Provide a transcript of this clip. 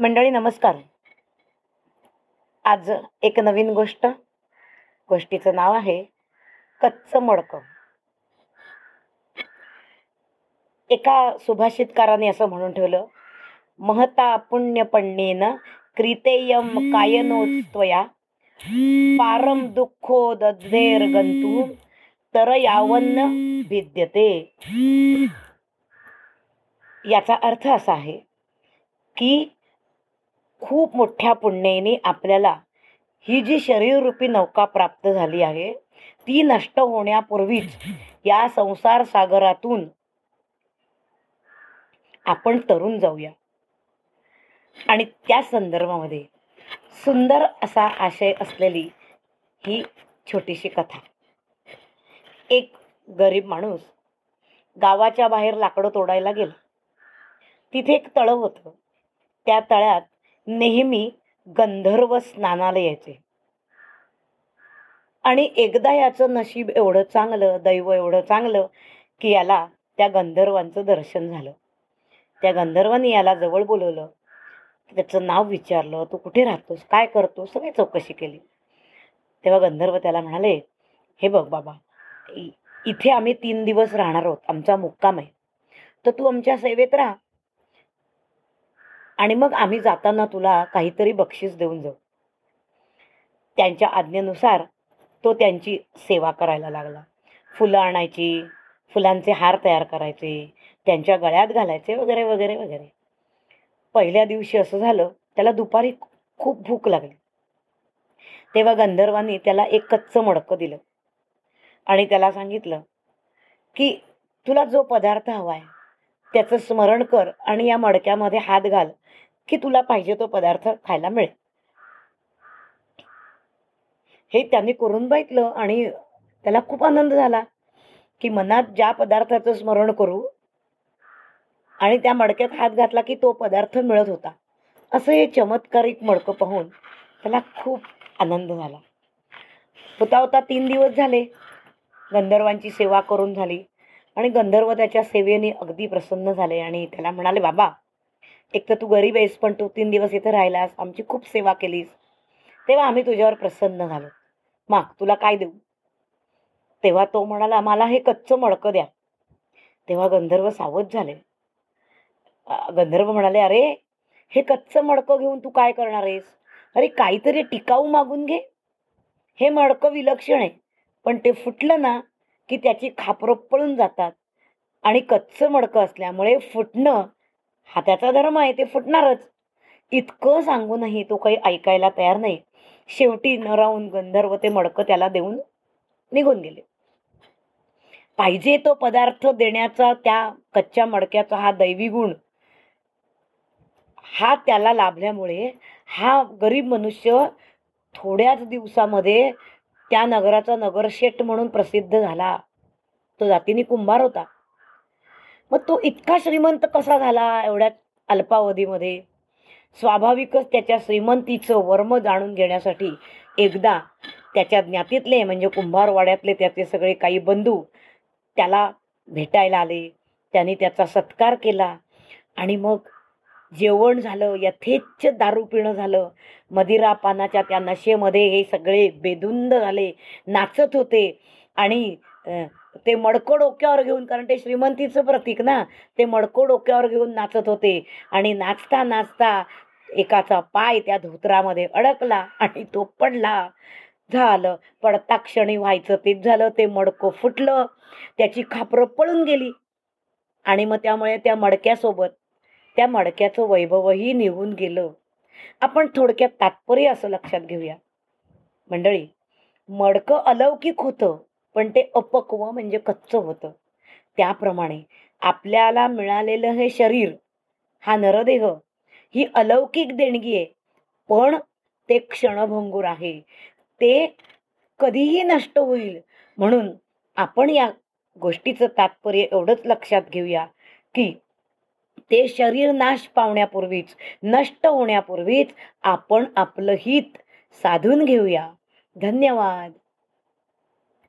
मंडळी नमस्कार. आज एक नवीन गोष्ट. गोष्टीचं नाव आहे कच्चं मडकं. एका सुभाषितकाराने असं म्हणून ठेवलं महता पुण्य पण्येन क्रितेयम कायनोत्वया पारम दुःखो दधेर गंतू तर यावन्न भिद्यते. याचा अर्थ असा आहे की खूप मोठ्या पुण्याने आपल्याला ही जी शरीररूपी नौका प्राप्त झाली आहे ती नष्ट होण्यापूर्वीच या संसार सागरातून आपण तरुण जाऊया. आणि त्या संदर्भामध्ये सुंदर असा आशय असलेली ही छोटीशी कथा. एक गरीब माणूस गावाच्या बाहेर लाकडं तोडायला गेला. तिथे एक तळं होतं. त्या तळ्यात नेहमी गंधर्व स्नानाला यायचे. आणि एकदा याचं नशीब एवढं चांगलं दैव एवढं चांगलं की याला त्या गंधर्वांचं दर्शन झालं. त्या गंधर्वांनी याला जवळ बोलवलं. त्याचं नाव विचारलं तू कुठे राहतोस? काय करतो सगळी चौकशी केली. तेव्हा गंधर्व त्याला म्हणाले हे बघ बाबा इ- इथे आम्ही तीन दिवस राहणार आहोत. आमचा मुक्काम आहे. तर तू आमच्या सेवेत राहा. आणि मग आम्ही जाताना तुला काहीतरी बक्षीस देऊन जाऊ. त्यांच्या आज्ञेनुसार तो त्यांची सेवा करायला लागला. फुलं आणायची फुलांचे हार तयार करायचे त्यांच्या गळ्यात घालायचे वगैरे वगैरे वगैरे. पहिल्या दिवशी असं झालं त्याला दुपारी खूप भूक लागली. तेव्हा गंधर्वांनी त्याला एक कच्चं मडकं दिलं. आणि त्याला सांगितलं की तुला जो पदार्थ हवा आहे त्याचं स्मरण कर आणि या मडक्यामध्ये हात घाल की तुला पाहिजे तो पदार्थ खायला मिळेल. हे त्यांनी करून बघितलं आणि त्याला खूप आनंद झाला की मनात ज्या पदार्थाचं स्मरण करू आणि त्या मडक्यात हात घातला की तो पदार्थ मिळत होता असं हे चमत्कारिक मडकं पाहून त्याला खूप आनंद झाला. होता होता तीन दिवस झाले गंधर्वांची सेवा करून झाली. आणि गंधर्व त्याच्या सेवेने अगदी प्रसन्न झाले आणि त्याला म्हणाले बाबा एक तर तू गरीब आहेस पण तू तीन दिवस इथे राहिलास आमची खूप सेवा केलीस. तेव्हा आम्ही तुझ्यावर प्रसन्न झालो. माग तुला काय देऊ? तेव्हा तो म्हणाला मला हे कच्चं मडकं द्या. तेव्हा गंधर्व सावध झाले. गंधर्व म्हणाले अरे हे कच्चं मडकं घेऊन तू काय करणार आहेस? अरे काहीतरी टिकाऊ मागून घे. हे मडकं विलक्षण आहे पण ते फुटलं ना की त्याची खापरं पळून जातात. आणि कच्चं मडकं असल्यामुळे फुटणं हा त्याचा धर्म आहे ते फुटणारच. इतकं सांगूनही तो काही ऐकायला तयार नाही. शेवटी न राहून गंधर्व ते मडकं त्याला देऊन निघून गेले. पाहिजे तो पदार्थ देण्याचा त्या कच्च्या मडक्याचा हा दैवी गुण हा त्याला लाभल्यामुळे हा गरीब मनुष्य थोड्याच दिवसामध्ये त्या नगराचा नगरशेठ म्हणून प्रसिद्ध झाला. तो जातीने कुंभार होता. मग तो इतका श्रीमंत कसा झाला एवढ्या अल्पावधीमध्ये? स्वाभाविकच त्याच्या श्रीमंतीचं वर्म जाणून घेण्यासाठी एकदा त्याच्या ज्ञातीतले म्हणजे कुंभारवाड्यातले त्याचे सगळे काही बंधू त्याला भेटायला आले. त्याने त्याचा सत्कार केला आणि मग जेवण झालं यथेच्छ दारू पिणं झालं. मदिरा पानाच्या त्या नशेमध्ये हे सगळे बेधुंद झाले नाचत होते. आणि ते मडकं डोक्यावर घेऊन कारण ते श्रीमंतीचं प्रतीक ना ते मडकं डोक्यावर घेऊन नाचत होते. आणि नाचता नाचता एकाचा पाय त्या धोत्रामध्ये अडकला आणि तो पडला. झालं. पडता क्षणी व्हायचं तेच झालं. ते मडकं फुटलं. त्याची खापरं पळून गेली. आणि मग त्यामुळे त्या मडक्यासोबत त्या मडक्याचं वैभवही निघून गेलं. आपण थोडक्यात तात्पर्य असं लक्षात घेऊया. मंडळी मडकं अलौकिक होतं पण ते अपक्व म्हणजे कच्चं होतं. त्याप्रमाणे आपल्याला मिळालेलं हे शरीर हा नरदेह ही अलौकिक देणगी आहे पण ते क्षणभंगूर आहे. ते कधीही नष्ट होईल. म्हणून आपण या गोष्टीचं तात्पर्य एवढंच लक्षात घेऊया की ते शरीर नाश पावण्यापूर्वीच नष्ट होण्यापूर्वीच आपण आपलं हित साधून घेऊया. धन्यवाद.